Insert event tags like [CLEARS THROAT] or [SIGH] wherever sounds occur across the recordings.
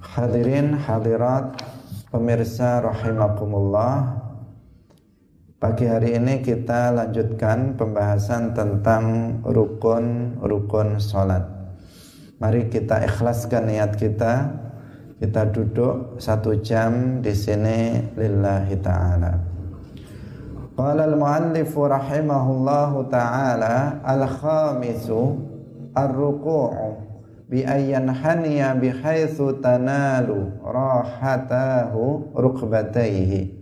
Hadirin hadirat pemirsa rahimakumullah. Pagi hari ini kita lanjutkan pembahasan tentang rukun-rukun sholat. Mari kita ikhlaskan niat kita. Kita duduk satu jam di sini lillahi ta'ala. Qala al-muallifu rahimahullahu ta'ala Al-khamisu Ar-ruku'u bi ayyan haniya bi haitsu tanalu rahatahu rukbataihi.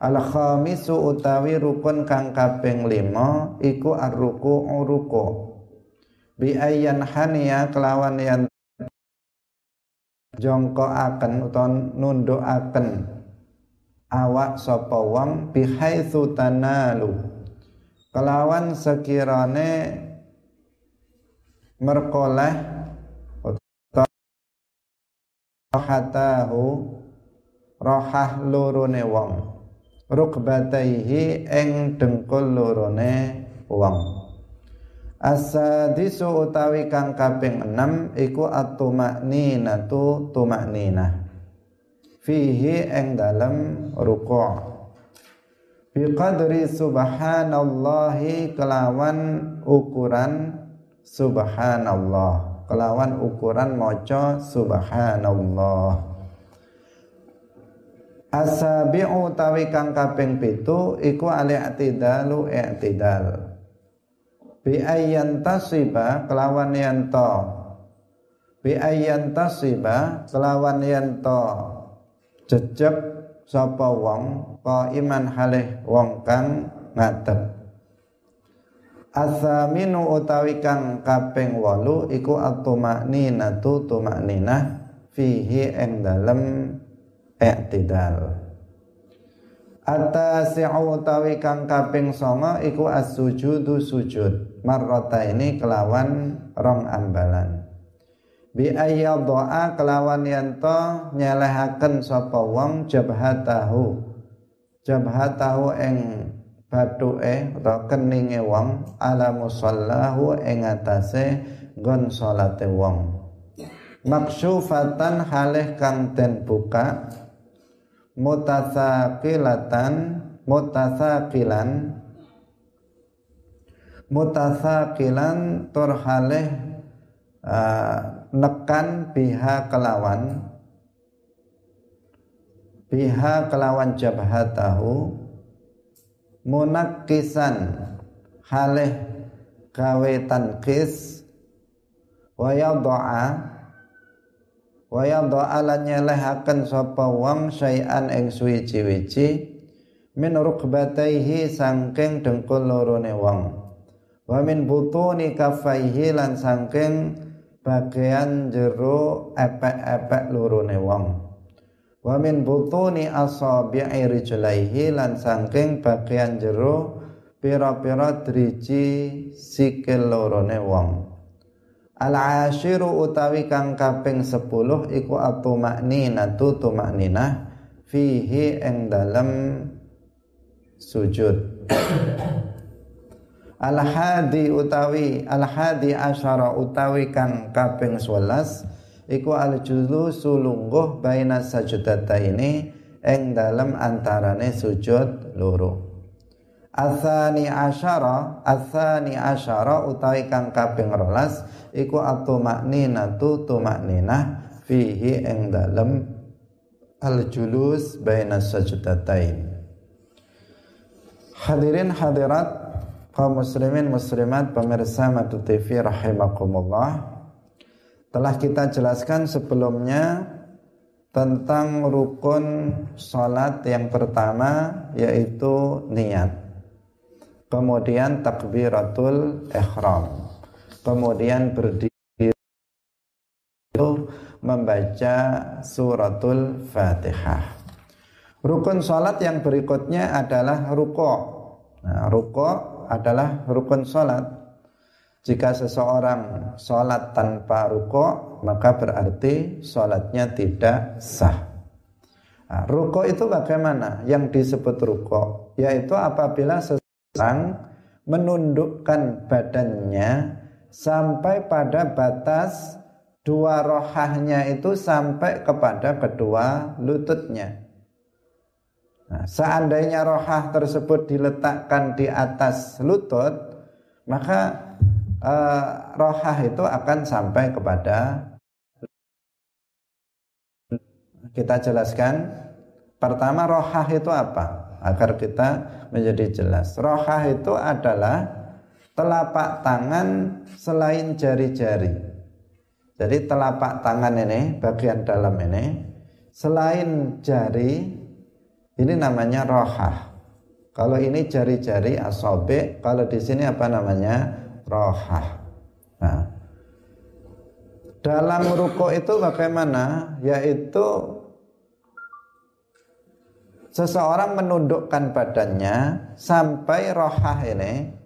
Al khamisu utawi rukun kang kaping 5 iku ar-ruku ruku. Bi ayyan haniya kelawan yang jongko akan utawa nunduk akan awak sapa wong bi haitsu tanalu. Kelawan sekirane merkoleh rohatahu rohah lorone wong. Rukbataihi eng dengkul lorone wong. Asadisu utawi kang kaping enam iku atumakninatu tumakninah. Fihi eng dalam ruku' biqadri subhanallahi kelawan ukuran subhanallah kelawan ukuran moco subhanallah. Asabi'u tawi kang kaping pitu iku al-i'tidalu i'tidal. Bi ayyan tasiba kelawan yanto bi ayyan tasiba kelawan yanto jejeg sapa wong iman halih wong kang ngadep Asaminu utawi kang kaping walu iku at-tumakninatu tumakninah fihi ing dalem i'tidal. Atasi'u utawi kang kaping songo iku as-sujudu sujud marrata ini kelawan rong ambalan. Bi ayyadha'a kelawan yanto nyelehaken sapa wong jabhatahu jabhatahu ing bathuke utawa keninge wong ala musallahu ing atase nggon salate wong. Maksyufatan halih kang den buka mutasaqilatan mutasaqilan mutasaqilan tur halih uh, nekan biha kelawan biha kelawan jabhatahu munakkisan. Halih gawe tankis wa yadha'a wa yadha'a lan nyelehaken sapa wong syai'an ing suwi-wiji min rukbataihi sangking dengkul lorone wong. Wa min butuni kafaihi lan sangking bagian jero epek-epek lorone wong wa min butuni asabi'i rijlaihi lan saking bagian jero pira-pira driji sikil lorone wong. Al ashiru utawi kang kaping 10 iku atumakninatu tumakninah fihi ing dalem sujud. [COUGHS] Al hadi utawi al hadi asyara utawi kang kaping 11 iku al julusu lungguh baina ini eng dalam antarane sujud loro. Asani asyara Asani asyara utawi kang kaping rolas iku atumakninatu tumakninah fihi eng dalam al julus baina sajudatain Hadirin hadirat kaum muslimin muslimat pemirsa Madu TV rahimakumullah telah kita jelaskan sebelumnya tentang rukun salat yang pertama yaitu niat. Kemudian takbiratul ihram. Kemudian berdiri membaca suratul Fatihah. Rukun salat yang berikutnya adalah rukuk. Nah, rukuk adalah rukun salat. Jika seseorang sholat tanpa ruko, maka berarti sholatnya tidak sah. Nah, ruko itu bagaimana? Yang disebut ruko, yaitu apabila seseorang menundukkan badannya sampai pada batas dua rohahnya itu sampai kepada kedua lututnya. Nah, seandainya rohah tersebut diletakkan di atas lutut, maka uh, rohah itu akan sampai kepada kita jelaskan. Pertama rohah itu apa? Agar kita menjadi jelas. Rohah itu adalah telapak tangan selain jari-jari. Jadi telapak tangan ini bagian dalam ini selain jari ini namanya rohah. Kalau ini jari-jari asobe, kalau di sini apa namanya rohah. Nah, dalam ruko itu bagaimana? Yaitu seseorang menundukkan badannya sampai rohah ini.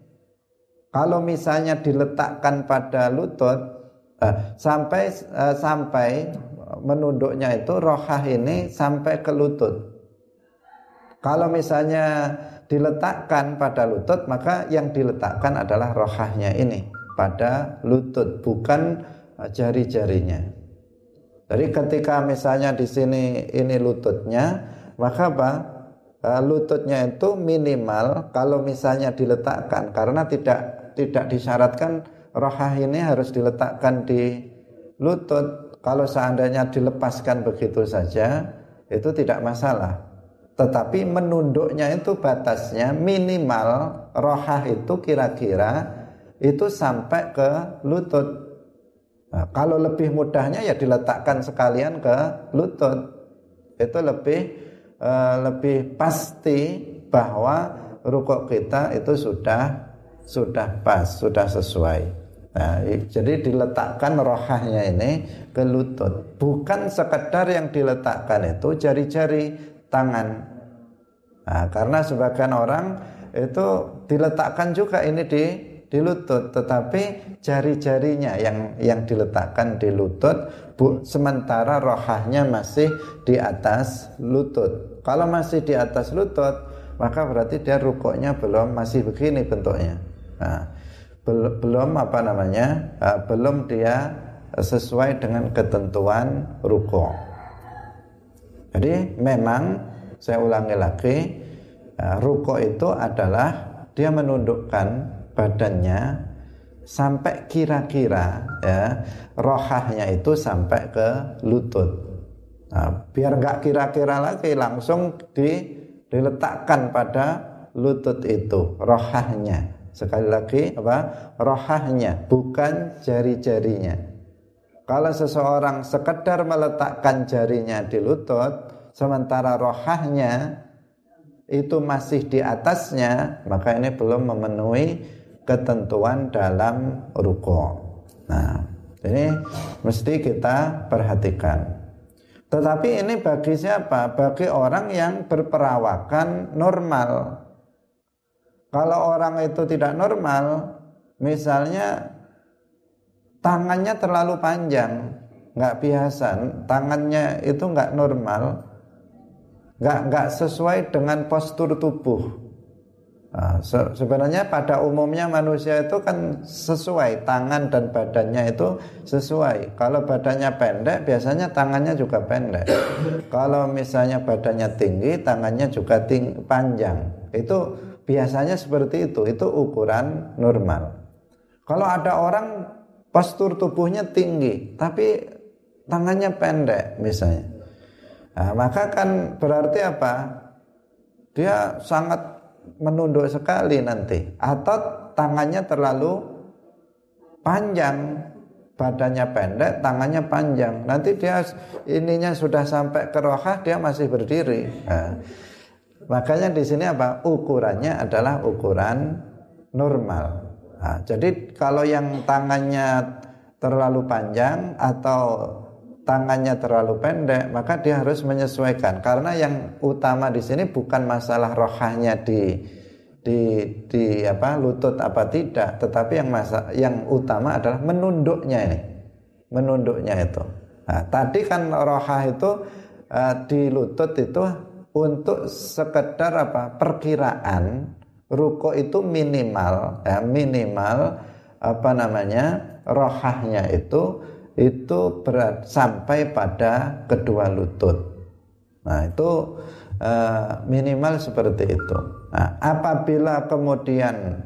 Kalau misalnya diletakkan pada lutut, eh, sampai eh, sampai menunduknya itu rohah ini sampai ke lutut. Kalau misalnya diletakkan pada lutut, maka yang diletakkan adalah rohahnya ini pada lutut, bukan uh, jari-jarinya. Jadi ketika misalnya di sini ini lututnya, maka apa? Uh, lututnya itu minimal kalau misalnya diletakkan karena tidak tidak disyaratkan rohah ini harus diletakkan di lutut. Kalau seandainya dilepaskan begitu saja, itu tidak masalah tetapi menunduknya itu batasnya minimal rohah itu kira-kira itu sampai ke lutut. Nah, kalau lebih mudahnya ya diletakkan sekalian ke lutut. Itu lebih uh, lebih pasti bahwa rukuk kita itu sudah sudah pas, sudah sesuai. Nah, jadi diletakkan rohahnya ini ke lutut. Bukan sekedar yang diletakkan itu jari-jari tangan. Nah, karena sebagian orang itu diletakkan juga ini di di lutut, tetapi jari-jarinya yang yang diletakkan di lutut, bu, sementara rohahnya masih di atas lutut. Kalau masih di atas lutut, maka berarti dia rukuknya belum masih begini bentuknya. Nah, bel, belum apa namanya, uh, belum dia sesuai dengan ketentuan rukuk. Jadi memang saya ulangi lagi uh, ruko itu adalah dia menundukkan badannya sampai kira-kira ya rohahnya itu sampai ke lutut. Nah, biar nggak kira-kira lagi langsung di, diletakkan pada lutut itu rohahnya. Sekali lagi apa? Rohahnya bukan jari-jarinya. Kalau seseorang sekedar meletakkan jarinya di lutut, sementara rohahnya itu masih di atasnya, maka ini belum memenuhi ketentuan dalam ruko. Nah, ini mesti kita perhatikan. Tetapi ini bagi siapa? Bagi orang yang berperawakan normal. Kalau orang itu tidak normal, misalnya tangannya terlalu panjang, nggak biasa, tangannya itu nggak normal, nggak nggak sesuai dengan postur tubuh. Nah, se sebenarnya pada umumnya manusia itu kan sesuai tangan dan badannya itu sesuai. Kalau badannya pendek, biasanya tangannya juga pendek. Kalau misalnya badannya tinggi, tangannya juga tinggi, panjang. Itu biasanya seperti itu. Itu ukuran normal. Kalau ada orang postur tubuhnya tinggi tapi tangannya pendek misalnya. Nah, maka kan berarti apa? Dia sangat menunduk sekali nanti. Atau tangannya terlalu panjang badannya pendek tangannya panjang. Nanti dia ininya sudah sampai ke rohah dia masih berdiri. Nah, makanya di sini apa? Ukurannya adalah ukuran normal Nah, jadi kalau yang tangannya terlalu panjang atau tangannya terlalu pendek, maka dia harus menyesuaikan. Karena yang utama di sini bukan masalah rohahnya di di di apa lutut apa tidak, tetapi yang masa yang utama adalah menunduknya ini, menunduknya itu. Nah, tadi kan rohah itu uh, di lutut itu untuk sekedar apa perkiraan ruko itu minimal ya minimal apa namanya rohahnya itu itu berat sampai pada kedua lutut. Nah, itu uh, minimal seperti itu. Nah, apabila kemudian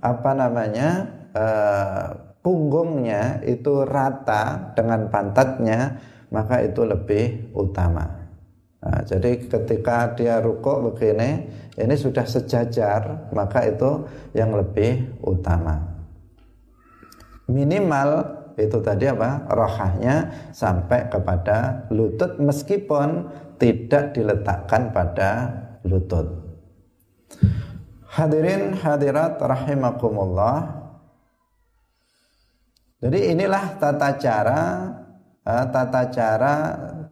apa namanya uh, punggungnya itu rata dengan pantatnya, maka itu lebih utama. Nah, jadi ketika dia rukuk begini, ini sudah sejajar, maka itu yang lebih utama. Minimal itu tadi apa? Rohahnya sampai kepada lutut meskipun tidak diletakkan pada lutut. Hadirin hadirat rahimakumullah. Jadi inilah tata cara eh, tata cara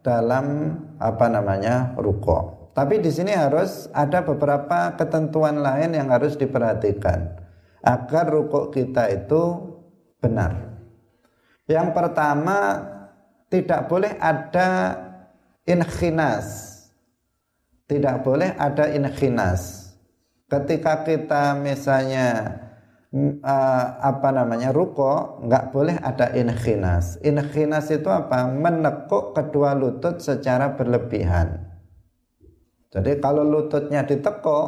dalam apa namanya ruko. Tapi di sini harus ada beberapa ketentuan lain yang harus diperhatikan agar ruko kita itu benar. Yang pertama tidak boleh ada inkhinas. Tidak boleh ada inkhinas. Ketika kita misalnya apa namanya ruko nggak boleh ada inkhinas. Inkhinas itu apa? Menekuk kedua lutut secara berlebihan. Jadi kalau lututnya ditekuk,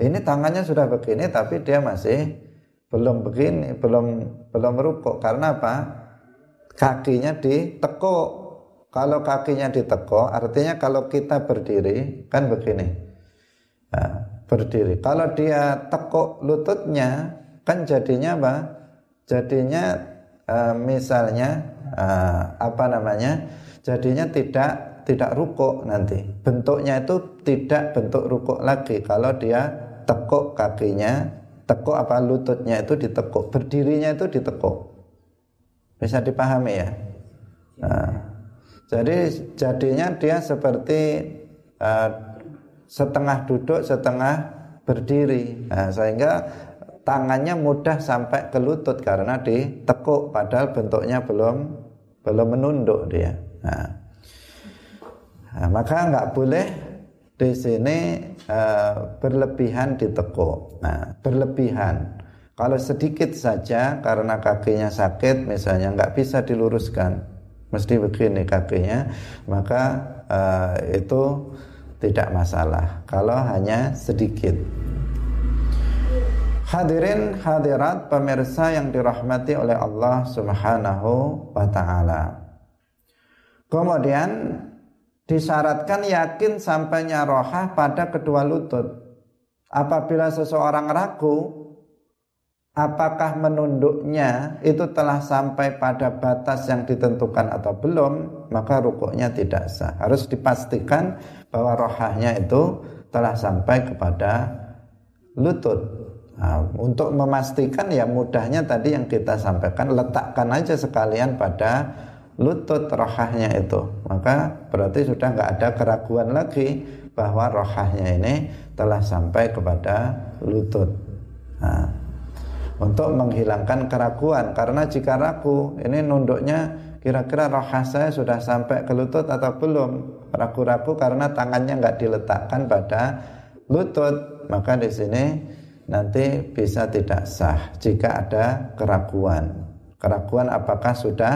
ini tangannya sudah begini tapi dia masih belum begini, belum belum ruko. Karena apa? Kakinya ditekuk. Kalau kakinya ditekuk, artinya kalau kita berdiri kan begini. Nah, berdiri. Kalau dia tekuk lututnya kan jadinya apa? Jadinya uh, misalnya uh, apa namanya? Jadinya tidak tidak rukuk nanti. Bentuknya itu tidak bentuk rukuk lagi kalau dia tekuk kakinya, tekuk apa lututnya itu ditekuk, berdirinya itu ditekuk. Bisa dipahami ya? Nah, jadi jadinya dia seperti uh, setengah duduk, setengah berdiri. Nah, sehingga tangannya mudah sampai ke lutut karena ditekuk padahal bentuknya belum belum menunduk dia. Nah, nah maka nggak boleh di sini uh, berlebihan ditekuk. Nah, berlebihan. Kalau sedikit saja karena kakinya sakit misalnya nggak bisa diluruskan, mesti begini kakinya, maka uh, itu tidak masalah kalau hanya sedikit. Hadirin hadirat pemirsa yang dirahmati oleh Allah Subhanahu wa taala. Kemudian disyaratkan yakin sampainya rohah pada kedua lutut. Apabila seseorang ragu apakah menunduknya itu telah sampai pada batas yang ditentukan atau belum, maka rukuknya tidak sah. Harus dipastikan bahwa rohahnya itu telah sampai kepada lutut. Nah, untuk memastikan ya mudahnya tadi yang kita sampaikan letakkan aja sekalian pada lutut rohahnya itu maka berarti sudah nggak ada keraguan lagi bahwa rohahnya ini telah sampai kepada lutut. Nah, untuk menghilangkan keraguan karena jika ragu ini nunduknya kira-kira rohah saya sudah sampai ke lutut atau belum? Ragu-ragu karena tangannya nggak diletakkan pada lutut. Maka di sini nanti bisa tidak sah jika ada keraguan. Keraguan apakah sudah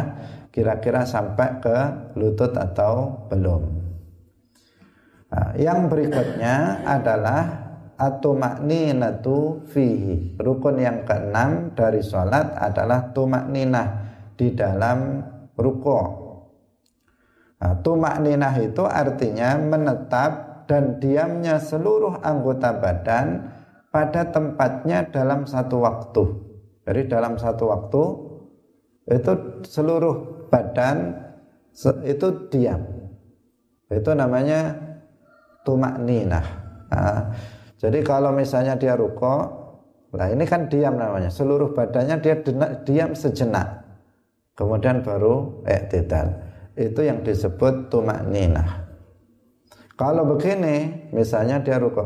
kira-kira sampai ke lutut atau belum? Nah, yang berikutnya adalah atau makninatu fihi. Rukun yang keenam dari sholat adalah tumakninah di dalam ruko Nah, tumak ninah itu artinya menetap dan diamnya seluruh anggota badan pada tempatnya dalam satu waktu. Jadi dalam satu waktu itu seluruh badan itu diam. Itu namanya tumak ninah. Nah, jadi kalau misalnya dia ruko, lah ini kan diam namanya. Seluruh badannya dia diam sejenak. Kemudian baru iktidal itu yang disebut tumak ninah. Kalau begini, misalnya dia rukuk,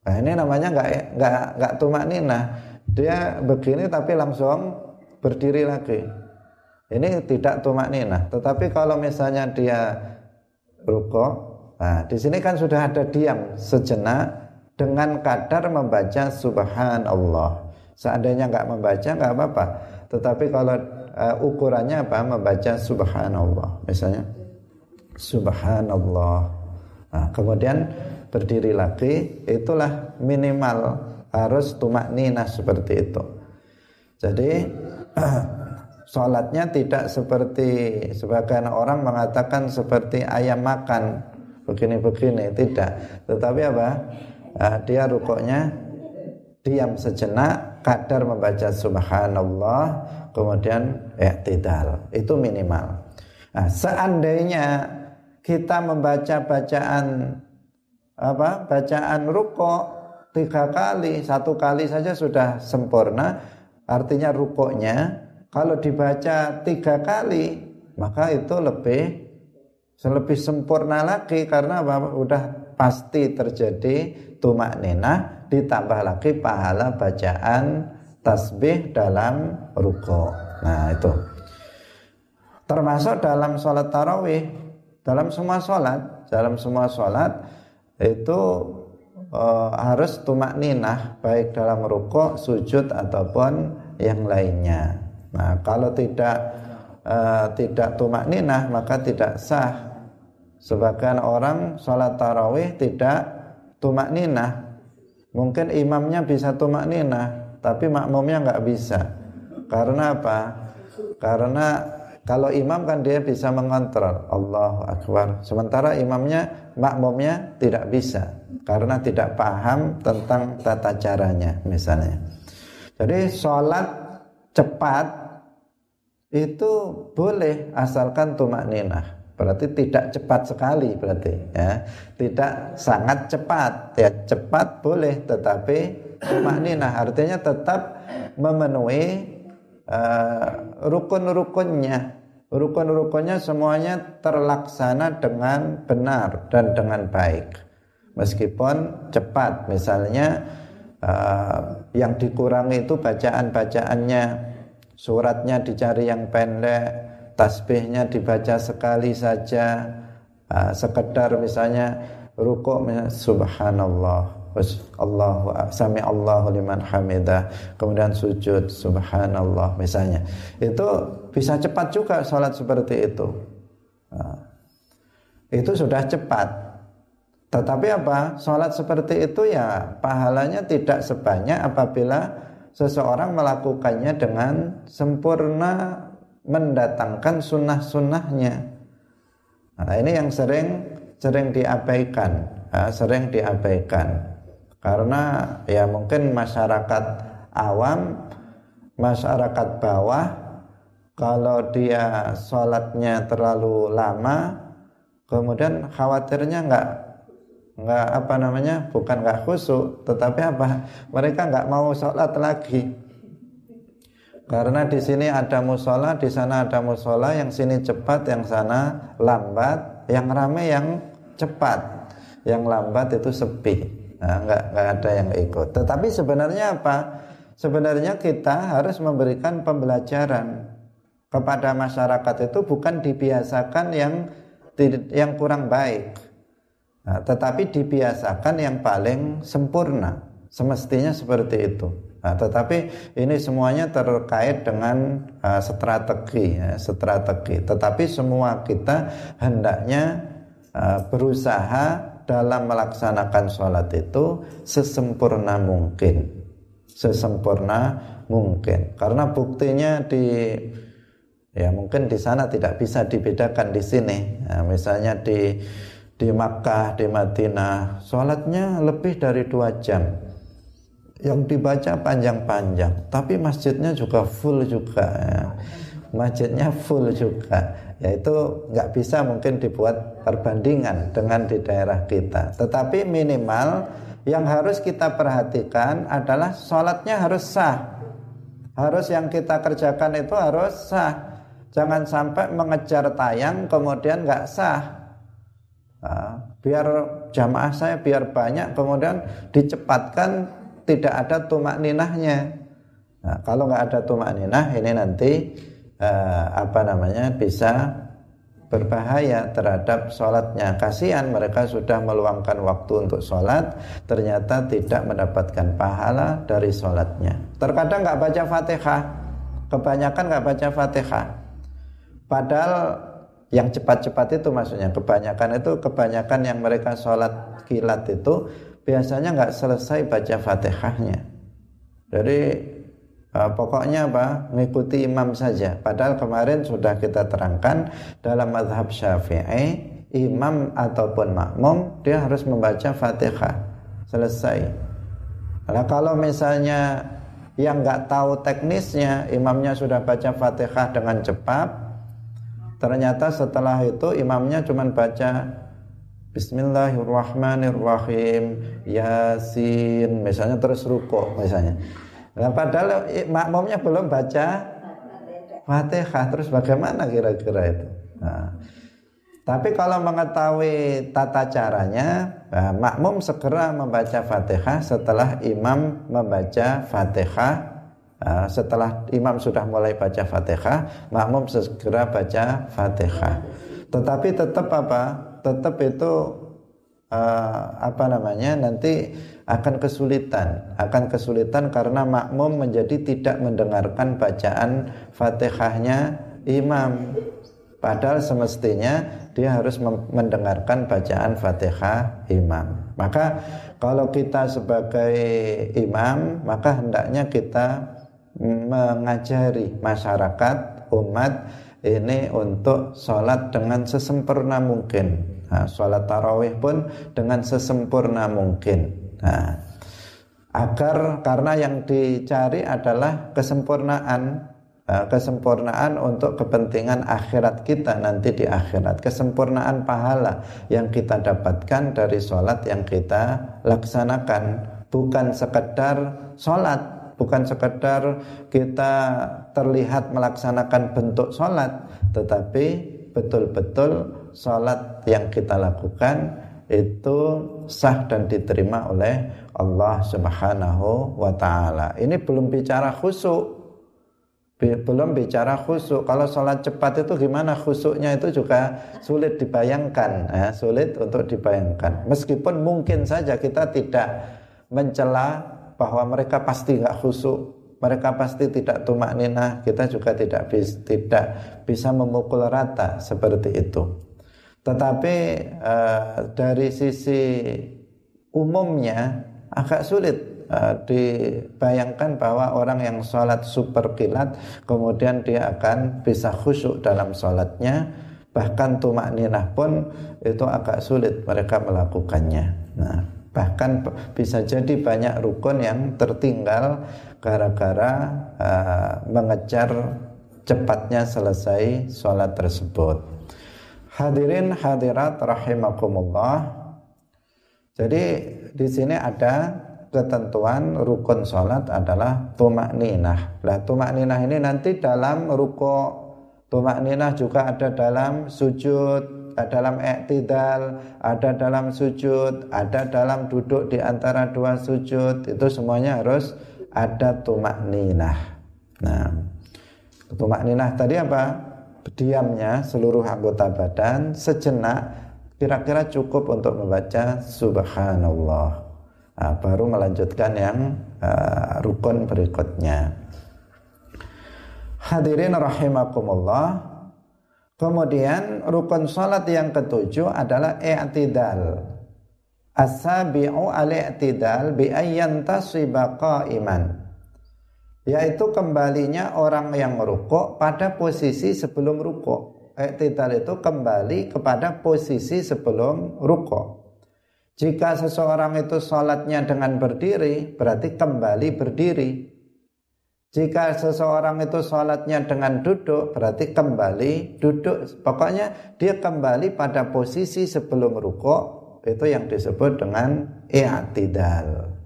nah ini namanya nggak nggak nggak tumak ninah. Dia begini tapi langsung berdiri lagi. Ini tidak tumak ninah. Tetapi kalau misalnya dia rukuk, nah di sini kan sudah ada diam sejenak dengan kadar membaca subhanallah. Seandainya nggak membaca nggak apa-apa. Tetapi kalau uh, ukurannya apa? Membaca subhanallah. Misalnya subhanallah. Nah, kemudian berdiri lagi, itulah minimal harus tumak ninah seperti itu. Jadi [CLEARS THROAT] sholatnya tidak seperti sebagian orang mengatakan seperti ayam makan begini-begini tidak. Tetapi apa? Nah, dia rukuknya diam sejenak, kadar membaca subhanallah, kemudian i'tidal. Itu minimal. Nah, seandainya kita membaca bacaan apa? Bacaan rukuk tiga kali, satu kali saja sudah sempurna. Artinya rukuknya kalau dibaca tiga kali maka itu lebih lebih sempurna lagi karena apa? Udah pasti terjadi tumak ninah ditambah lagi pahala bacaan tasbih dalam ruko. Nah itu termasuk dalam sholat tarawih, dalam semua sholat, dalam semua sholat itu e, harus tumak ninah baik dalam ruko, sujud ataupun yang lainnya. Nah kalau tidak e, tidak tumak ninah maka tidak sah. Sebagian orang sholat tarawih tidak tumak ninah Mungkin imamnya bisa tumak nina, tapi makmumnya nggak bisa. Karena apa? Karena kalau imam kan dia bisa mengontrol Allahu Akbar. Sementara imamnya, makmumnya tidak bisa. Karena tidak paham tentang tata caranya misalnya. Jadi sholat cepat itu boleh asalkan tumak ninah berarti tidak cepat sekali berarti ya. Tidak sangat cepat. Ya cepat boleh tetapi maknina artinya tetap memenuhi uh, rukun-rukunnya. Rukun-rukunnya semuanya terlaksana dengan benar dan dengan baik. Meskipun cepat misalnya uh, yang dikurangi itu bacaan-bacaannya suratnya dicari yang pendek tasbihnya dibaca sekali saja. Uh, sekedar misalnya rukuk subhanallah. Allahu sami Allahu liman hamidah. Kemudian sujud subhanallah misalnya. Itu bisa cepat juga sholat seperti itu. Uh, itu sudah cepat. Tetapi apa? Sholat seperti itu ya pahalanya tidak sebanyak apabila seseorang melakukannya dengan sempurna mendatangkan sunnah-sunnahnya. Nah, ini yang sering sering diabaikan, ya, sering diabaikan. Karena ya mungkin masyarakat awam, masyarakat bawah, kalau dia sholatnya terlalu lama, kemudian khawatirnya nggak nggak apa namanya bukan nggak khusyuk tetapi apa mereka nggak mau sholat lagi karena di sini ada musola, di sana ada musola, yang sini cepat, yang sana lambat, yang rame yang cepat, yang lambat itu sepi. Nah, enggak, enggak ada yang ikut. Tetapi sebenarnya apa? Sebenarnya kita harus memberikan pembelajaran kepada masyarakat itu bukan dibiasakan yang yang kurang baik. Nah, tetapi dibiasakan yang paling sempurna. Semestinya seperti itu. Nah, tetapi ini semuanya terkait dengan uh, strategi, ya, strategi. Tetapi semua kita hendaknya uh, berusaha dalam melaksanakan sholat itu sesempurna mungkin, sesempurna mungkin. Karena buktinya di ya mungkin di sana tidak bisa dibedakan di sini. Nah, misalnya di di Makkah, di Madinah, sholatnya lebih dari dua jam yang dibaca panjang-panjang, tapi masjidnya juga full juga. Ya. Masjidnya full juga, yaitu nggak bisa mungkin dibuat perbandingan dengan di daerah kita. Tetapi minimal yang harus kita perhatikan adalah sholatnya harus sah. Harus yang kita kerjakan itu harus sah. Jangan sampai mengejar tayang kemudian nggak sah. Nah, biar jamaah saya biar banyak kemudian dicepatkan tidak ada tumak ninahnya. Nah, kalau nggak ada tumak ninah ini nanti uh, apa namanya bisa berbahaya terhadap sholatnya. Kasihan mereka sudah meluangkan waktu untuk sholat, ternyata tidak mendapatkan pahala dari sholatnya. Terkadang nggak baca fatihah kebanyakan nggak baca fatihah padahal yang cepat-cepat itu maksudnya kebanyakan itu kebanyakan yang mereka sholat kilat itu biasanya nggak selesai baca fatihahnya. Jadi uh, pokoknya apa? Mengikuti imam saja. Padahal kemarin sudah kita terangkan dalam madhab syafi'i imam ataupun makmum dia harus membaca fatihah. Selesai. Nah kalau misalnya yang nggak tahu teknisnya imamnya sudah baca fatihah dengan cepat Ternyata setelah itu imamnya cuma baca Bismillahirrahmanirrahim. Yasin. Misalnya terus ruko misalnya Nah padahal makmumnya belum baca Fatihah. Terus bagaimana kira-kira itu? Nah, Tapi kalau mengetahui tata caranya nah, Makmum segera membaca Fatihah Setelah imam membaca Fatihah. Ah, setelah imam sudah mulai baca Fatihah, makmum segera baca Fatihah. Tetapi tetap apa? Tetap itu uh, apa namanya? Nanti akan kesulitan, akan kesulitan karena makmum menjadi tidak mendengarkan bacaan Fatihahnya imam. Padahal semestinya dia harus mendengarkan bacaan Fatihah imam. Maka kalau kita sebagai imam, maka hendaknya kita mengajari masyarakat umat ini untuk sholat dengan sesempurna mungkin. Nah, sholat tarawih pun dengan sesempurna mungkin. Nah, agar karena yang dicari adalah kesempurnaan. Nah, kesempurnaan untuk kepentingan akhirat kita nanti di akhirat. Kesempurnaan pahala yang kita dapatkan dari sholat yang kita laksanakan. Bukan sekedar sholat bukan sekedar kita terlihat melaksanakan bentuk sholat tetapi betul-betul sholat yang kita lakukan itu sah dan diterima oleh Allah Subhanahu wa taala. Ini belum bicara khusyuk. Belum bicara khusyuk. Kalau sholat cepat itu gimana khusyuknya itu juga sulit dibayangkan, ya, sulit untuk dibayangkan. Meskipun mungkin saja kita tidak mencela bahwa mereka pasti nggak khusyuk, mereka pasti tidak tumak ninah, kita juga tidak bisa, tidak bisa memukul rata seperti itu. Tetapi uh, dari sisi umumnya agak sulit uh, dibayangkan bahwa orang yang sholat super kilat kemudian dia akan bisa khusyuk dalam sholatnya bahkan tumak ninah pun itu agak sulit mereka melakukannya. Nah, Bahkan bisa jadi banyak rukun yang tertinggal gara-gara uh, mengejar cepatnya selesai sholat tersebut. Hadirin hadirat rahimakumullah. Jadi di sini ada ketentuan rukun sholat adalah tumak ninah. Lah tumak ninah ini nanti dalam ruko tumak ninah juga ada dalam sujud, dalam iktidal, ada dalam sujud, ada dalam duduk di antara dua sujud, itu semuanya harus ada tumak ninah. Nah, tumak ninah tadi apa? Diamnya seluruh anggota badan sejenak kira-kira cukup untuk membaca subhanallah. Nah, baru melanjutkan yang uh, rukun berikutnya. Hadirin rahimakumullah. Kemudian rukun salat yang ketujuh adalah i'tidal. Al-i'tidal qa'iman. Yaitu kembalinya orang yang rukuk pada posisi sebelum rukuk. I'tidal itu kembali kepada posisi sebelum rukuk. Jika seseorang itu sholatnya dengan berdiri, berarti kembali berdiri. Jika seseorang itu sholatnya dengan duduk, berarti kembali duduk. Pokoknya dia kembali pada posisi sebelum rukuk, itu yang disebut dengan i'tidal.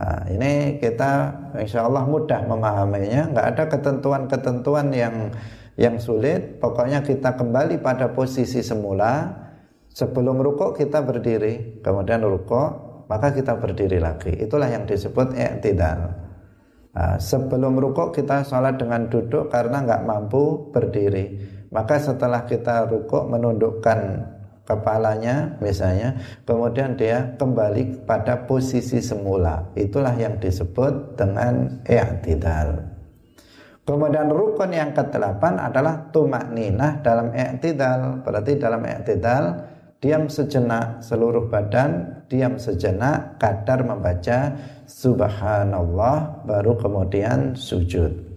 Nah, ini kita insya Allah mudah memahaminya. Nggak ada ketentuan-ketentuan yang yang sulit. Pokoknya kita kembali pada posisi semula. Sebelum rukuk kita berdiri, kemudian rukuk, maka kita berdiri lagi. Itulah yang disebut i'tidal. Nah, sebelum rukuk kita sholat dengan duduk karena nggak mampu berdiri. Maka setelah kita rukuk menundukkan kepalanya misalnya, kemudian dia kembali pada posisi semula. Itulah yang disebut dengan i'tidal. Kemudian rukun yang kedelapan adalah tumak ninah dalam i'tidal. Berarti dalam i'tidal diam sejenak seluruh badan, diam sejenak kadar membaca subhanallah baru kemudian sujud.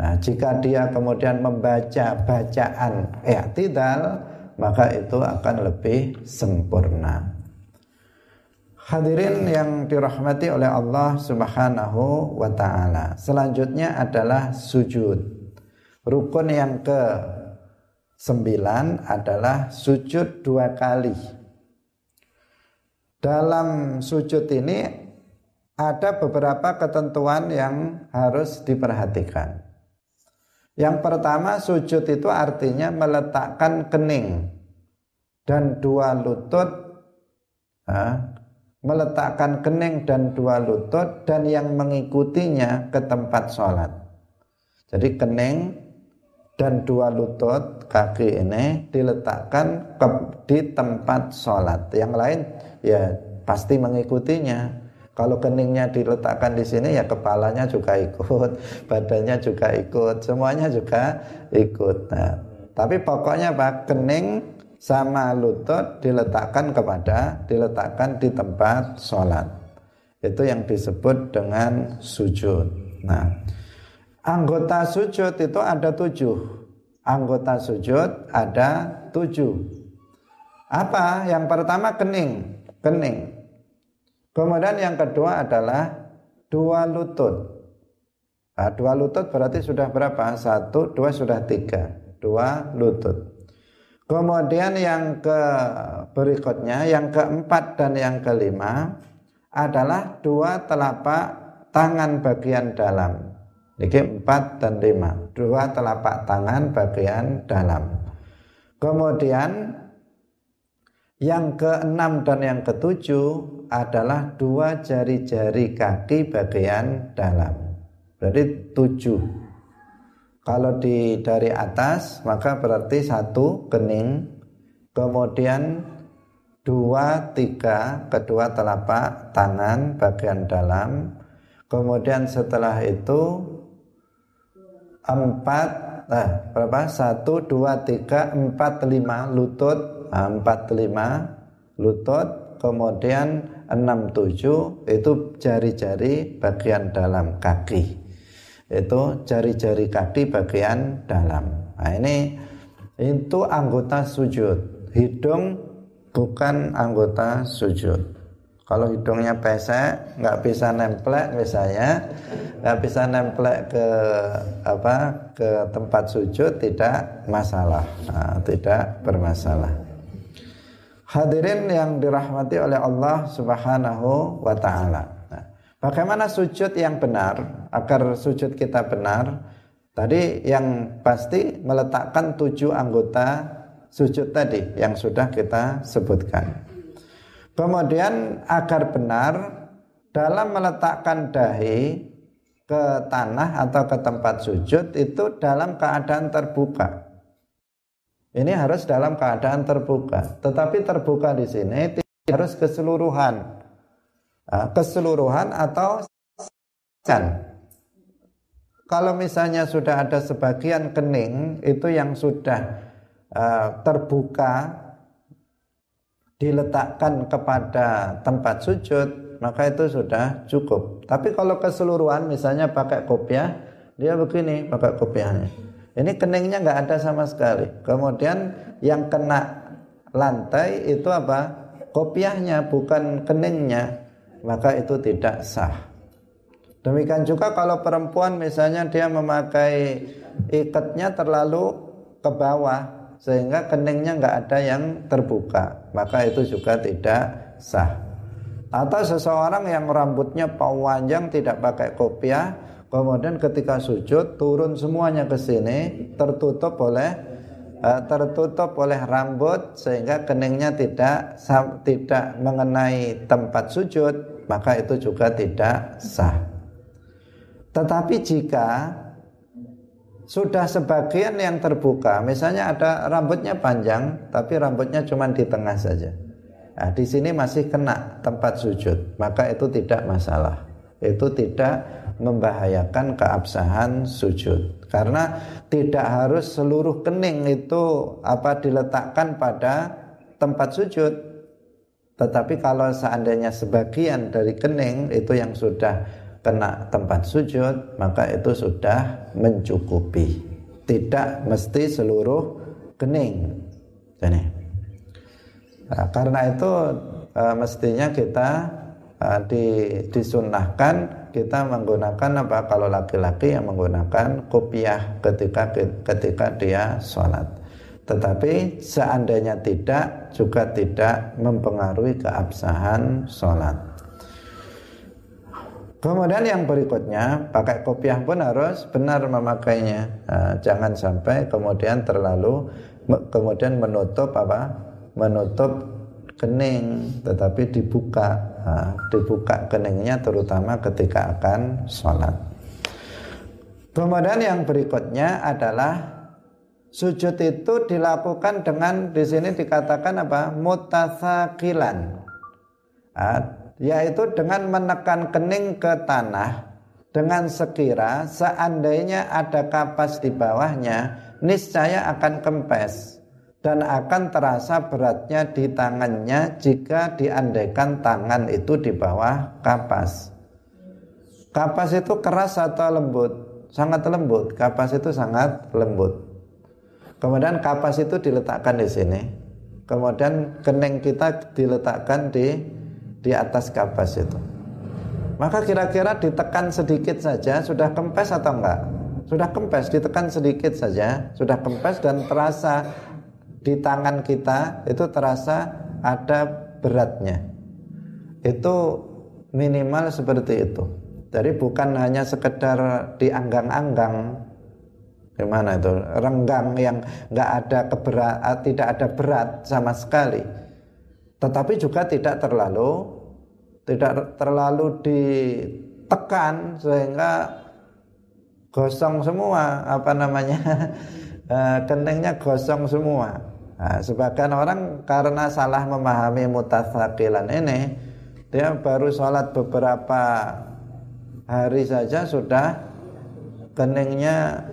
Nah, jika dia kemudian membaca bacaan i'tidal maka itu akan lebih sempurna. Hadirin yang dirahmati oleh Allah Subhanahu wa taala. Selanjutnya adalah sujud. Rukun yang ke sembilan adalah sujud dua kali. Dalam sujud ini ada beberapa ketentuan yang harus diperhatikan. Yang pertama sujud itu artinya meletakkan kening dan dua lutut meletakkan kening dan dua lutut dan yang mengikutinya ke tempat sholat. Jadi kening dan dua lutut kaki ini diletakkan ke, di tempat sholat. Yang lain ya pasti mengikutinya. Kalau keningnya diletakkan di sini ya kepalanya juga ikut, [LAUGHS] badannya juga ikut, semuanya juga ikut. Nah, tapi pokoknya Pak kening sama lutut diletakkan kepada diletakkan di tempat sholat. Itu yang disebut dengan sujud. Nah anggota sujud itu ada tujuh. Anggota sujud ada tujuh. Apa? Yang pertama kening kening kemudian yang kedua adalah dua lutut. Nah, dua lutut berarti sudah berapa? Satu dua sudah tiga. Dua lutut. Kemudian yang ke berikutnya, yang keempat dan yang kelima adalah dua telapak tangan bagian dalam. Jadi empat dan lima, dua telapak tangan bagian dalam. Kemudian yang keenam dan yang ketujuh adalah dua jari-jari kaki bagian dalam. Berarti tujuh. Kalau di dari atas maka berarti satu kening, kemudian dua tiga kedua telapak tangan bagian dalam, kemudian setelah itu empat nah berapa? Satu dua tiga empat lima lutut. Nah, empat lima lutut. Kemudian enam tujuh itu jari-jari bagian dalam kaki itu jari-jari kaki bagian dalam. Nah, ini itu anggota sujud. Hidung bukan anggota sujud. Kalau hidungnya pesek, nggak bisa nemplek misalnya, nggak bisa nemplek ke apa ke tempat sujud tidak masalah, nah, tidak bermasalah. Hadirin yang dirahmati oleh Allah Subhanahu wa taala. Bagaimana sujud yang benar agar sujud kita benar? Tadi yang pasti meletakkan tujuh anggota sujud tadi yang sudah kita sebutkan. Kemudian agar benar dalam meletakkan dahi ke tanah atau ke tempat sujud itu dalam keadaan terbuka. Ini harus dalam keadaan terbuka. Tetapi terbuka di sini harus keseluruhan. Keseluruhan atau kan kalau misalnya sudah ada sebagian kening itu yang sudah terbuka diletakkan kepada tempat sujud maka itu sudah cukup. Tapi kalau keseluruhan misalnya pakai kopiah dia begini pakai kopiahnya ini keningnya nggak ada sama sekali kemudian yang kena lantai itu apa kopiahnya bukan keningnya maka itu tidak sah. Demikian juga kalau perempuan misalnya dia memakai ikatnya terlalu ke bawah sehingga keningnya nggak ada yang terbuka, maka itu juga tidak sah. Atau seseorang yang rambutnya panjang tidak pakai kopiah, kemudian ketika sujud turun semuanya ke sini tertutup oleh uh, tertutup oleh rambut sehingga keningnya tidak tidak mengenai tempat sujud maka itu juga tidak sah. Tetapi jika sudah sebagian yang terbuka, misalnya ada rambutnya panjang tapi rambutnya cuma di tengah saja. Nah, di sini masih kena tempat sujud, maka itu tidak masalah. itu tidak membahayakan keabsahan sujud. Karena tidak harus seluruh kening itu apa diletakkan pada tempat sujud. Tetapi kalau seandainya sebagian dari kening itu yang sudah kena tempat sujud maka itu sudah mencukupi. Tidak mesti seluruh kening. Jadi, nah, karena itu uh, mestinya kita uh, di, disunahkan kita menggunakan apa? Kalau laki-laki yang menggunakan kopiah ketika ketika dia sholat. Tetapi seandainya tidak juga tidak mempengaruhi keabsahan sholat. Kemudian yang berikutnya pakai kopiah pun harus benar memakainya. Nah, jangan sampai kemudian terlalu kemudian menutup apa? Menutup kening tetapi dibuka. Nah, dibuka keningnya terutama ketika akan sholat. Kemudian yang berikutnya adalah sujud itu dilakukan dengan di sini dikatakan apa? Mutasakilan. Nah, yaitu dengan menekan kening ke tanah dengan sekira seandainya ada kapas di bawahnya niscaya akan kempes dan akan terasa beratnya di tangannya jika diandaikan tangan itu di bawah kapas. Kapas itu keras atau lembut? Sangat lembut. Kapas itu sangat lembut. Kemudian kapas itu diletakkan di sini. Kemudian kening kita diletakkan di di atas kapas itu. Maka kira-kira ditekan sedikit saja sudah kempes atau enggak? Sudah kempes, ditekan sedikit saja, sudah kempes dan terasa di tangan kita itu terasa ada beratnya. Itu minimal seperti itu. Jadi bukan hanya sekedar dianggang-anggang. Gimana itu? Renggang yang nggak ada keberat eh, tidak ada berat sama sekali. Tetapi juga tidak terlalu tidak terlalu ditekan sehingga gosong semua apa namanya? [LAUGHS] Eh, keningnya gosong semua Nah, sebagian orang karena salah memahami mutasakilan ini, dia baru sholat beberapa hari saja sudah keningnya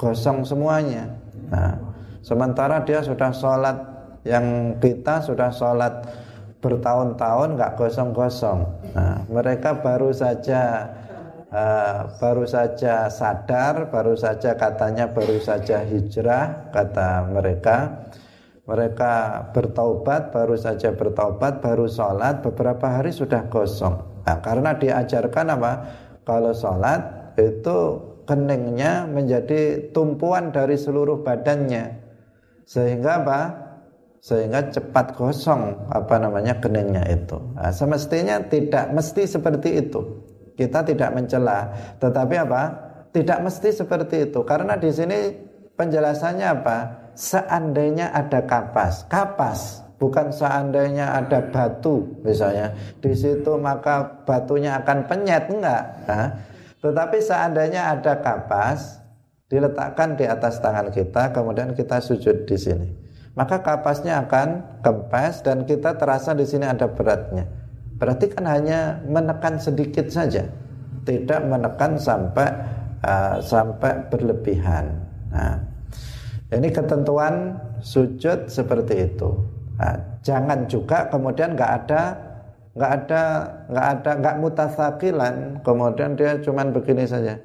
gosong semuanya. Nah, sementara dia sudah sholat yang kita sudah sholat bertahun-tahun nggak gosong-gosong. Nah, mereka baru saja uh, baru saja sadar, baru saja katanya baru saja hijrah kata mereka. Mereka bertaubat, baru saja bertaubat, baru sholat, beberapa hari sudah kosong. Nah, karena diajarkan apa? Kalau sholat itu keningnya menjadi tumpuan dari seluruh badannya, sehingga apa? Sehingga cepat kosong apa namanya keningnya itu. Nah, semestinya tidak mesti seperti itu. Kita tidak mencela, tetapi apa? Tidak mesti seperti itu. Karena di sini penjelasannya apa? Seandainya ada kapas, kapas bukan seandainya ada batu misalnya. Di situ maka batunya akan penyet enggak? Nah, tetapi seandainya ada kapas diletakkan di atas tangan kita kemudian kita sujud di sini. Maka kapasnya akan kempes dan kita terasa di sini ada beratnya Berarti kan hanya menekan sedikit saja, tidak menekan sampai uh, sampai berlebihan. Nah, ini ketentuan sujud seperti itu. Nah, jangan juga kemudian nggak ada nggak ada nggak ada nggak mutasakilan kemudian dia cuman begini saja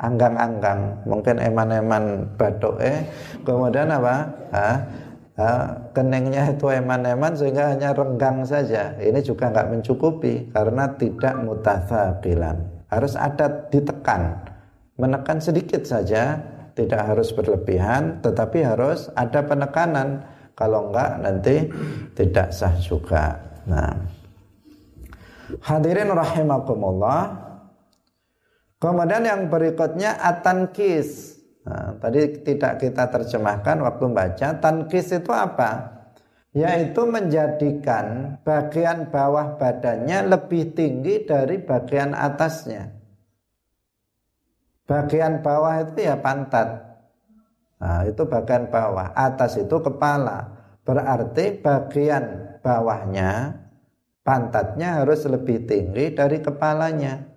anggang-anggang mungkin eman-eman batuk eh kemudian apa ah, keningnya itu eman-eman sehingga hanya renggang saja. Ini juga nggak mencukupi karena tidak mutasakilan. Harus ada ditekan, menekan sedikit saja, tidak harus berlebihan, tetapi harus ada penekanan. Kalau enggak nanti tidak sah juga. Nah, hadirin rahimakumullah. Kemudian yang berikutnya atankis Nah, tadi tidak kita terjemahkan waktu baca tankis itu apa? Yaitu menjadikan bagian bawah badannya lebih tinggi dari bagian atasnya. Bagian bawah itu ya pantat. Nah, itu bagian bawah. Atas itu kepala. Berarti bagian bawahnya pantatnya harus lebih tinggi dari kepalanya.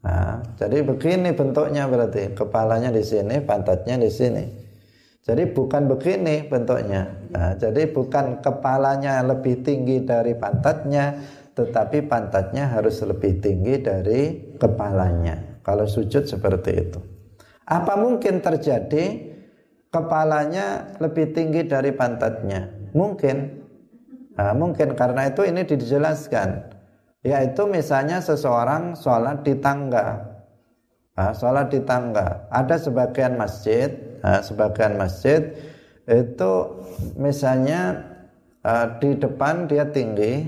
Nah, jadi begini bentuknya berarti kepalanya di sini, pantatnya di sini. Jadi bukan begini bentuknya. Nah, jadi bukan kepalanya lebih tinggi dari pantatnya, tetapi pantatnya harus lebih tinggi dari kepalanya. Kalau sujud seperti itu. Apa mungkin terjadi kepalanya lebih tinggi dari pantatnya? Mungkin. Nah, mungkin karena itu ini dijelaskan yaitu misalnya seseorang sholat di tangga. Nah, sholat di tangga. Ada sebagian masjid nah, sebagian masjid itu misalnya di depan dia tinggi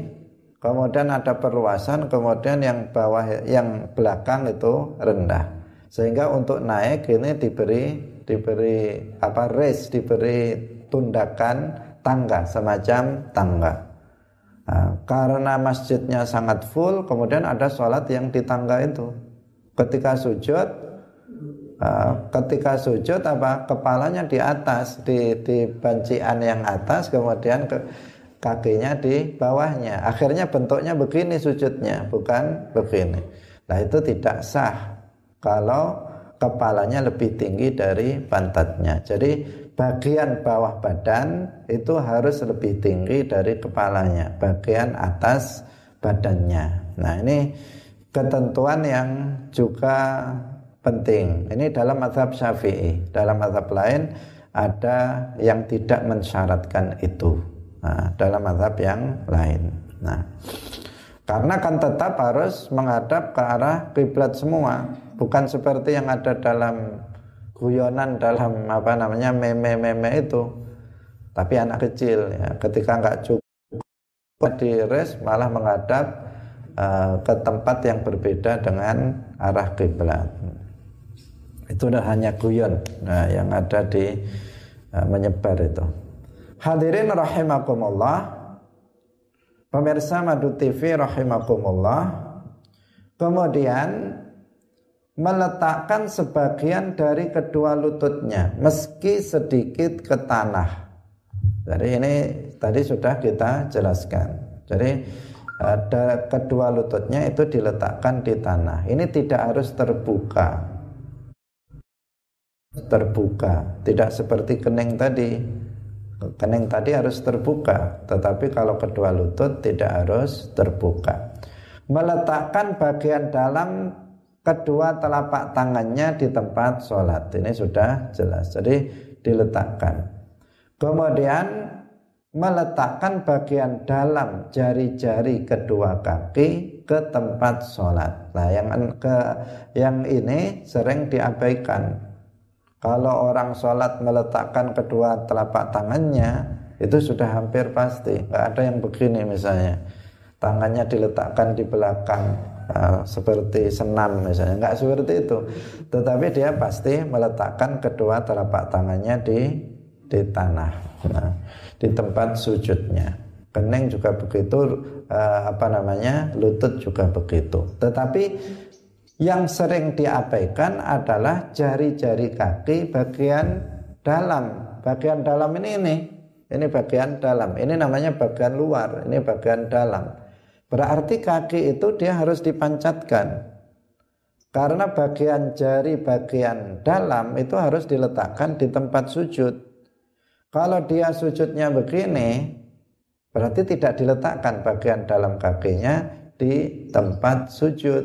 kemudian ada perluasan kemudian yang bawah yang belakang itu rendah. Sehingga untuk naik ini diberi diberi apa race diberi tundakan tangga semacam tangga Nah, karena masjidnya sangat full, kemudian ada sholat yang di tangga itu. Ketika sujud, uh, ketika sujud apa kepalanya di atas, di di bancian yang atas, kemudian ke, kakinya di bawahnya. Akhirnya bentuknya begini sujudnya, bukan begini. Nah itu tidak sah kalau kepalanya lebih tinggi dari pantatnya. Jadi bagian bawah badan itu harus lebih tinggi dari kepalanya, bagian atas badannya. Nah, ini ketentuan yang juga penting. Ini dalam mazhab Syafi'i. Dalam mazhab lain ada yang tidak mensyaratkan itu. Nah, dalam mazhab yang lain. Nah, karena kan tetap harus menghadap ke arah kiblat semua, bukan seperti yang ada dalam guyonan dalam apa namanya meme-meme itu. Tapi anak kecil ya ketika nggak cukup di res malah menghadap uh, ke tempat yang berbeda dengan arah kiblat. Itu udah hanya guyon nah, yang ada di uh, menyebar itu. Hadirin rahimakumullah pemirsa Madu TV rahimakumullah kemudian meletakkan sebagian dari kedua lututnya meski sedikit ke tanah. Jadi ini tadi sudah kita jelaskan. Jadi ada kedua lututnya itu diletakkan di tanah. Ini tidak harus terbuka. Terbuka, tidak seperti kening tadi. Kening tadi harus terbuka, tetapi kalau kedua lutut tidak harus terbuka. Meletakkan bagian dalam kedua telapak tangannya di tempat sholat. Ini sudah jelas. Jadi diletakkan. Kemudian meletakkan bagian dalam jari-jari kedua kaki ke tempat sholat. Nah yang ke yang ini sering diabaikan. Kalau orang sholat meletakkan kedua telapak tangannya itu sudah hampir pasti. Nggak ada yang begini misalnya. Tangannya diletakkan di belakang uh, seperti senam misalnya. Nggak seperti itu. Tetapi dia pasti meletakkan kedua telapak tangannya di di tanah nah, di tempat sujudnya. Kening juga begitu uh, apa namanya lutut juga begitu. Tetapi yang sering diabaikan adalah jari-jari kaki bagian dalam. Bagian dalam ini ini. Ini bagian dalam. Ini namanya bagian luar. Ini bagian dalam Berarti kaki itu dia harus dipancatkan. Karena bagian jari bagian dalam itu harus diletakkan di tempat sujud. Kalau dia sujudnya begini, berarti tidak diletakkan bagian dalam kakinya di tempat sujud.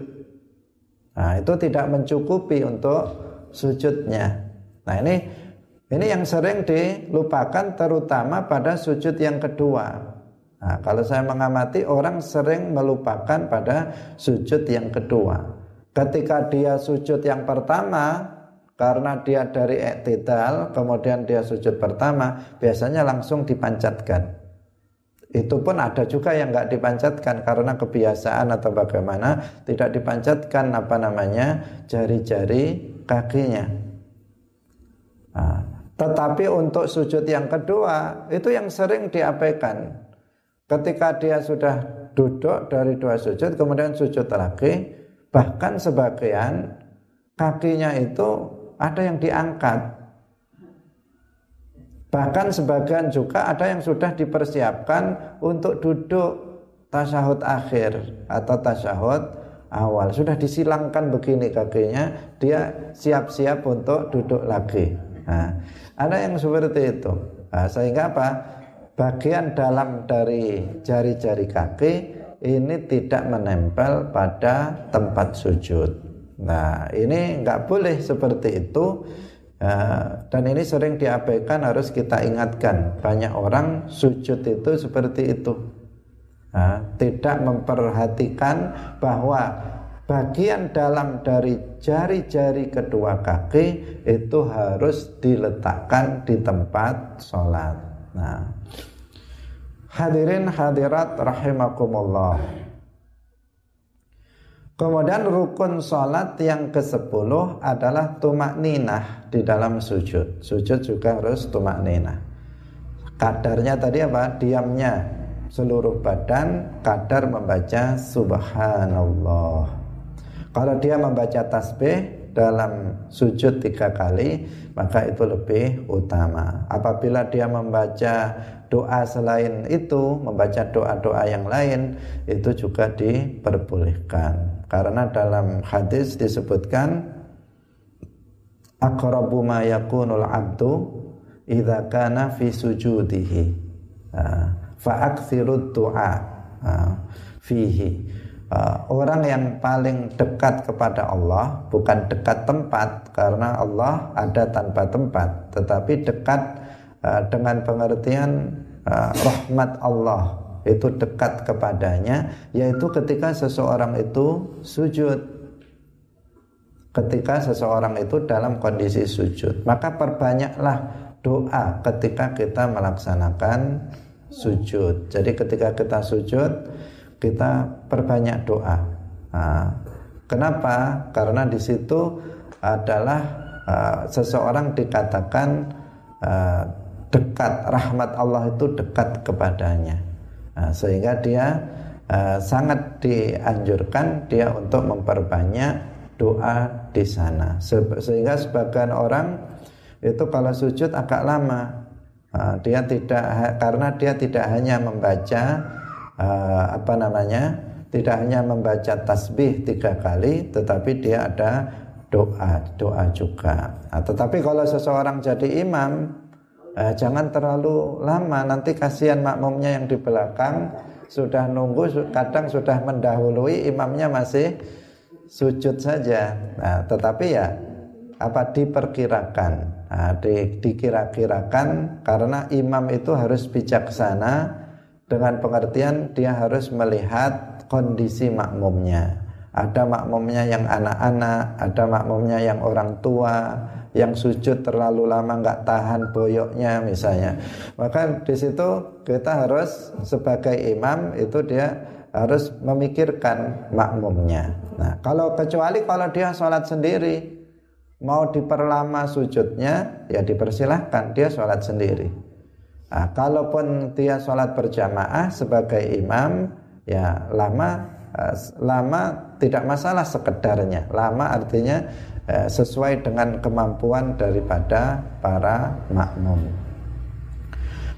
Nah, itu tidak mencukupi untuk sujudnya. Nah, ini ini yang sering dilupakan terutama pada sujud yang kedua. Nah, kalau saya mengamati orang sering melupakan pada sujud yang kedua. Ketika dia sujud yang pertama, karena dia dari ektidal, kemudian dia sujud pertama, biasanya langsung dipancatkan. Itu pun ada juga yang nggak dipancatkan karena kebiasaan atau bagaimana tidak dipancatkan apa namanya jari-jari kakinya. Nah, tetapi untuk sujud yang kedua itu yang sering diabaikan Ketika dia sudah duduk dari dua sujud, kemudian sujud lagi, bahkan sebagian kakinya itu ada yang diangkat. Bahkan sebagian juga ada yang sudah dipersiapkan untuk duduk, tasyahud akhir atau tasyahud awal. Sudah disilangkan begini kakinya dia siap-siap untuk duduk lagi. Nah, ada yang seperti itu. Nah, sehingga apa bagian dalam dari jari-jari kaki ini tidak menempel pada tempat sujud. Nah ini nggak boleh seperti itu. Uh, dan ini sering diabaikan harus kita ingatkan. Banyak orang sujud itu seperti itu. Uh, tidak memperhatikan bahwa bagian dalam dari jari-jari kedua kaki itu harus diletakkan di tempat sholat. Nah, hadirin hadirat rahimakumullah. Kemudian rukun sholat yang ke-10 adalah tumak ninah di dalam sujud. Sujud juga harus tumak ninah. Kadarnya tadi apa? Diamnya seluruh badan, kadar membaca subhanallah. Kalau dia membaca tasbih dalam sujud tiga kali, maka itu lebih utama. Apabila dia membaca doa selain itu, membaca doa-doa yang lain, itu juga diperbolehkan. Karena dalam hadis disebutkan aqrabu ma yakunul abdu idza kana fi sujudihi fa aktsirud du'a fihi orang yang paling dekat kepada Allah bukan dekat tempat karena Allah ada tanpa tempat tetapi dekat dengan pengertian rahmat Allah itu dekat kepadanya yaitu ketika seseorang itu sujud. Ketika seseorang itu dalam kondisi sujud. Maka perbanyaklah doa ketika kita melaksanakan sujud. Jadi ketika kita sujud kita perbanyak doa. Nah, kenapa? Karena di situ adalah uh, seseorang dikatakan uh, dekat rahmat Allah itu dekat kepadanya Nah, sehingga dia uh, sangat dianjurkan dia untuk memperbanyak doa di sana. Se sehingga sebagian orang itu kalau sujud agak lama. Uh, dia tidak karena dia tidak hanya membaca uh, apa namanya? tidak hanya membaca tasbih tiga kali, tetapi dia ada doa, doa juga. Nah, tetapi kalau seseorang jadi imam, eh, jangan terlalu lama. Nanti kasihan makmumnya yang di belakang sudah nunggu kadang sudah mendahului imamnya masih sujud saja. Nah, tetapi ya apa diperkirakan? Nah, di, dikira-kirakan karena imam itu harus bijaksana. Dengan pengertian dia harus melihat kondisi makmumnya. Ada makmumnya yang anak-anak ada makmumnya yang orang tua yang sujud terlalu lama nggak tahan boyoknya misalnya. Maka di situ kita harus sebagai imam itu dia harus memikirkan makmumnya. Nah kalau kecuali kalau dia sholat sendiri mau diperlama sujudnya ya dipersilahkan dia sholat sendiri. Nah, kalaupun dia sholat berjamaah sebagai imam ya lama eh, lama tidak masalah sekedarnya. Lama artinya Eh, sesuai dengan kemampuan daripada para makmum.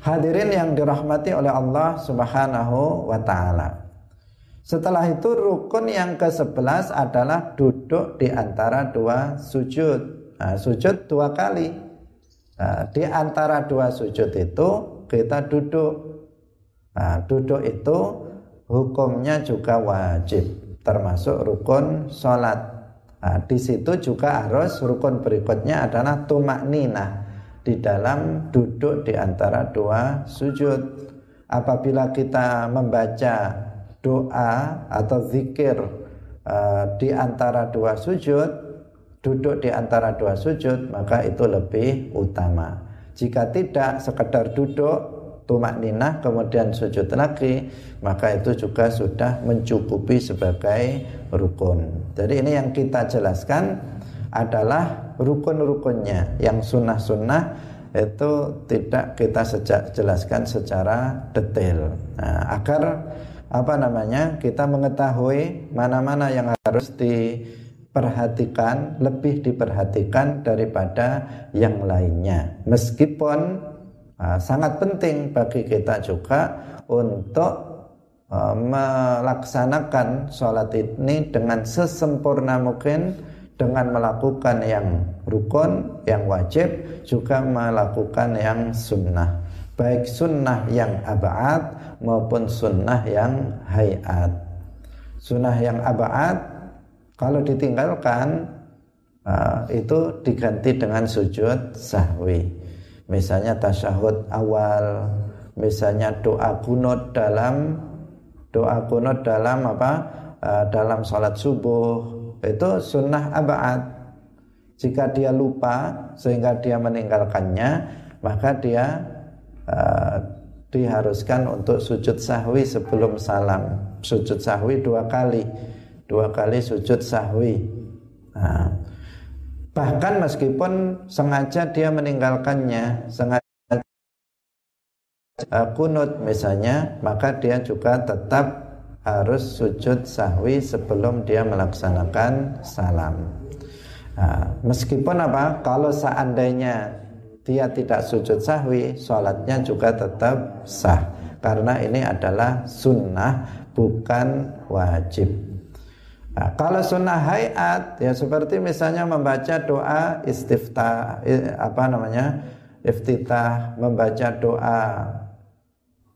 Hadirin yang dirahmati oleh Allah Subhanahu wa taala. Setelah itu rukun yang ke-11 adalah duduk di antara dua sujud. Nah, sujud dua kali. Nah, di antara dua sujud itu kita duduk. Nah, duduk itu hukumnya juga wajib termasuk rukun sholat Nah, di situ juga harus rukun berikutnya adalah tumak nina di dalam duduk di antara dua sujud. Apabila kita membaca doa atau zikir uh, di antara dua sujud, duduk di antara dua sujud, maka itu lebih utama. Jika tidak sekedar duduk tumak ninah kemudian sujud lagi maka itu juga sudah mencukupi sebagai rukun. Jadi ini yang kita jelaskan adalah rukun-rukunnya. Yang sunnah-sunnah itu tidak kita sejak jelaskan secara detail. Nah, agar apa namanya kita mengetahui mana-mana yang harus diperhatikan lebih diperhatikan daripada yang lainnya. Meskipun Nah, sangat penting bagi kita juga untuk uh, melaksanakan sholat ini dengan sesempurna mungkin dengan melakukan yang rukun, yang wajib, juga melakukan yang sunnah. Baik sunnah yang abad maupun sunnah yang hayat. Sunnah yang abad kalau ditinggalkan uh, itu diganti dengan sujud sahwi. Misalnya tasyahud awal, misalnya doa kunut dalam doa kunut dalam apa? Uh, dalam salat subuh itu sunnah abad. Jika dia lupa sehingga dia meninggalkannya maka dia uh, diharuskan untuk sujud sahwi sebelum salam. Sujud sahwi dua kali. Dua kali sujud sahwi. Nah, bahkan meskipun sengaja dia meninggalkannya sengaja kunut misalnya maka dia juga tetap harus sujud sahwi sebelum dia melaksanakan salam. Nah, meskipun apa? Kalau seandainya dia tidak sujud sahwi, sholatnya juga tetap sah. Karena ini adalah sunnah, bukan wajib. Nah, kalau sunnah hayat, ya seperti misalnya membaca doa istiftah, apa namanya, iftitah, membaca doa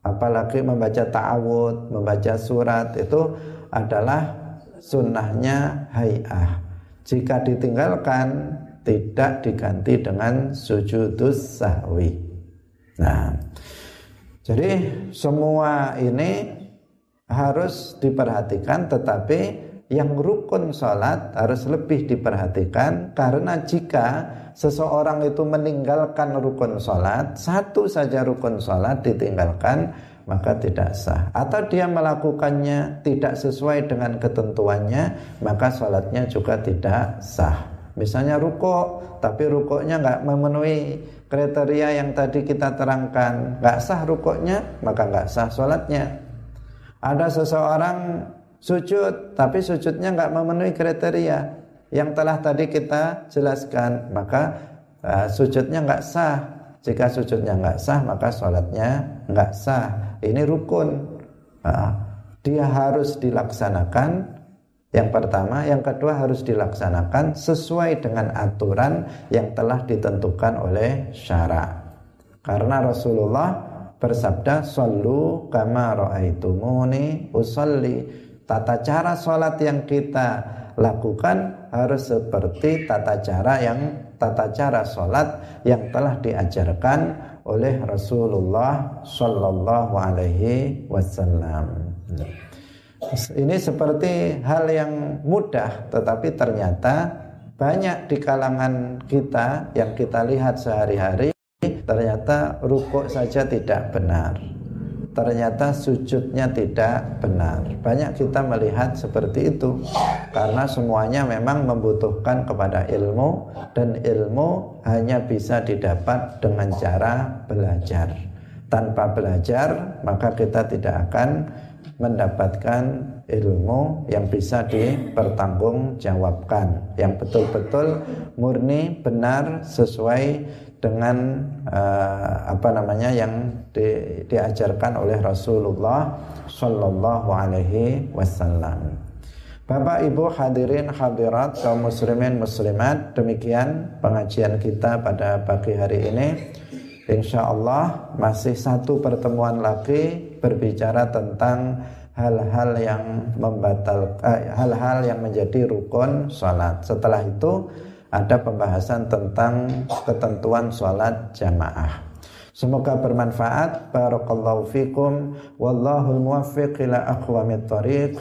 apalagi membaca ta'awud, membaca surat itu adalah sunnahnya hayah. Jika ditinggalkan tidak diganti dengan sujudus sahwi. Nah, jadi semua ini harus diperhatikan tetapi yang rukun sholat harus lebih diperhatikan karena jika seseorang itu meninggalkan rukun sholat, satu saja rukun sholat ditinggalkan, maka tidak sah. Atau dia melakukannya tidak sesuai dengan ketentuannya, maka sholatnya juga tidak sah. Misalnya ruko, tapi rukuknya nggak memenuhi kriteria yang tadi kita terangkan, nggak sah rukuknya, maka nggak sah sholatnya. Ada seseorang sujud, tapi sujudnya nggak memenuhi kriteria, yang telah tadi kita jelaskan maka uh, sujudnya nggak sah. Jika sujudnya nggak sah maka sholatnya nggak sah. Ini rukun. Uh, dia harus dilaksanakan. Yang pertama yang kedua harus dilaksanakan sesuai dengan aturan yang telah ditentukan oleh syara. Karena Rasulullah bersabda sallu kama raaitumuni usalli tata cara sholat yang kita lakukan harus seperti tata cara yang tata cara sholat yang telah diajarkan oleh Rasulullah Shallallahu Alaihi Wasallam. Ini seperti hal yang mudah, tetapi ternyata banyak di kalangan kita yang kita lihat sehari-hari ternyata rukuk saja tidak benar ternyata sujudnya tidak benar. Banyak kita melihat seperti itu karena semuanya memang membutuhkan kepada ilmu dan ilmu hanya bisa didapat dengan cara belajar. Tanpa belajar maka kita tidak akan mendapatkan ilmu yang bisa dipertanggungjawabkan yang betul-betul murni benar sesuai dengan uh, apa namanya yang di, diajarkan oleh Rasulullah Shallallahu Alaihi Wasallam. Bapak Ibu hadirin hadirat kaum muslimin muslimat demikian pengajian kita pada pagi hari ini. Insya Allah masih satu pertemuan lagi berbicara tentang hal-hal yang membatal eh, hal-hal eh, yang menjadi rukun salat. Setelah itu ada pembahasan tentang ketentuan sholat jamaah. Semoga bermanfaat. Barakallahu fikum. Wallahul muwaffiq ila aqwamit thariq.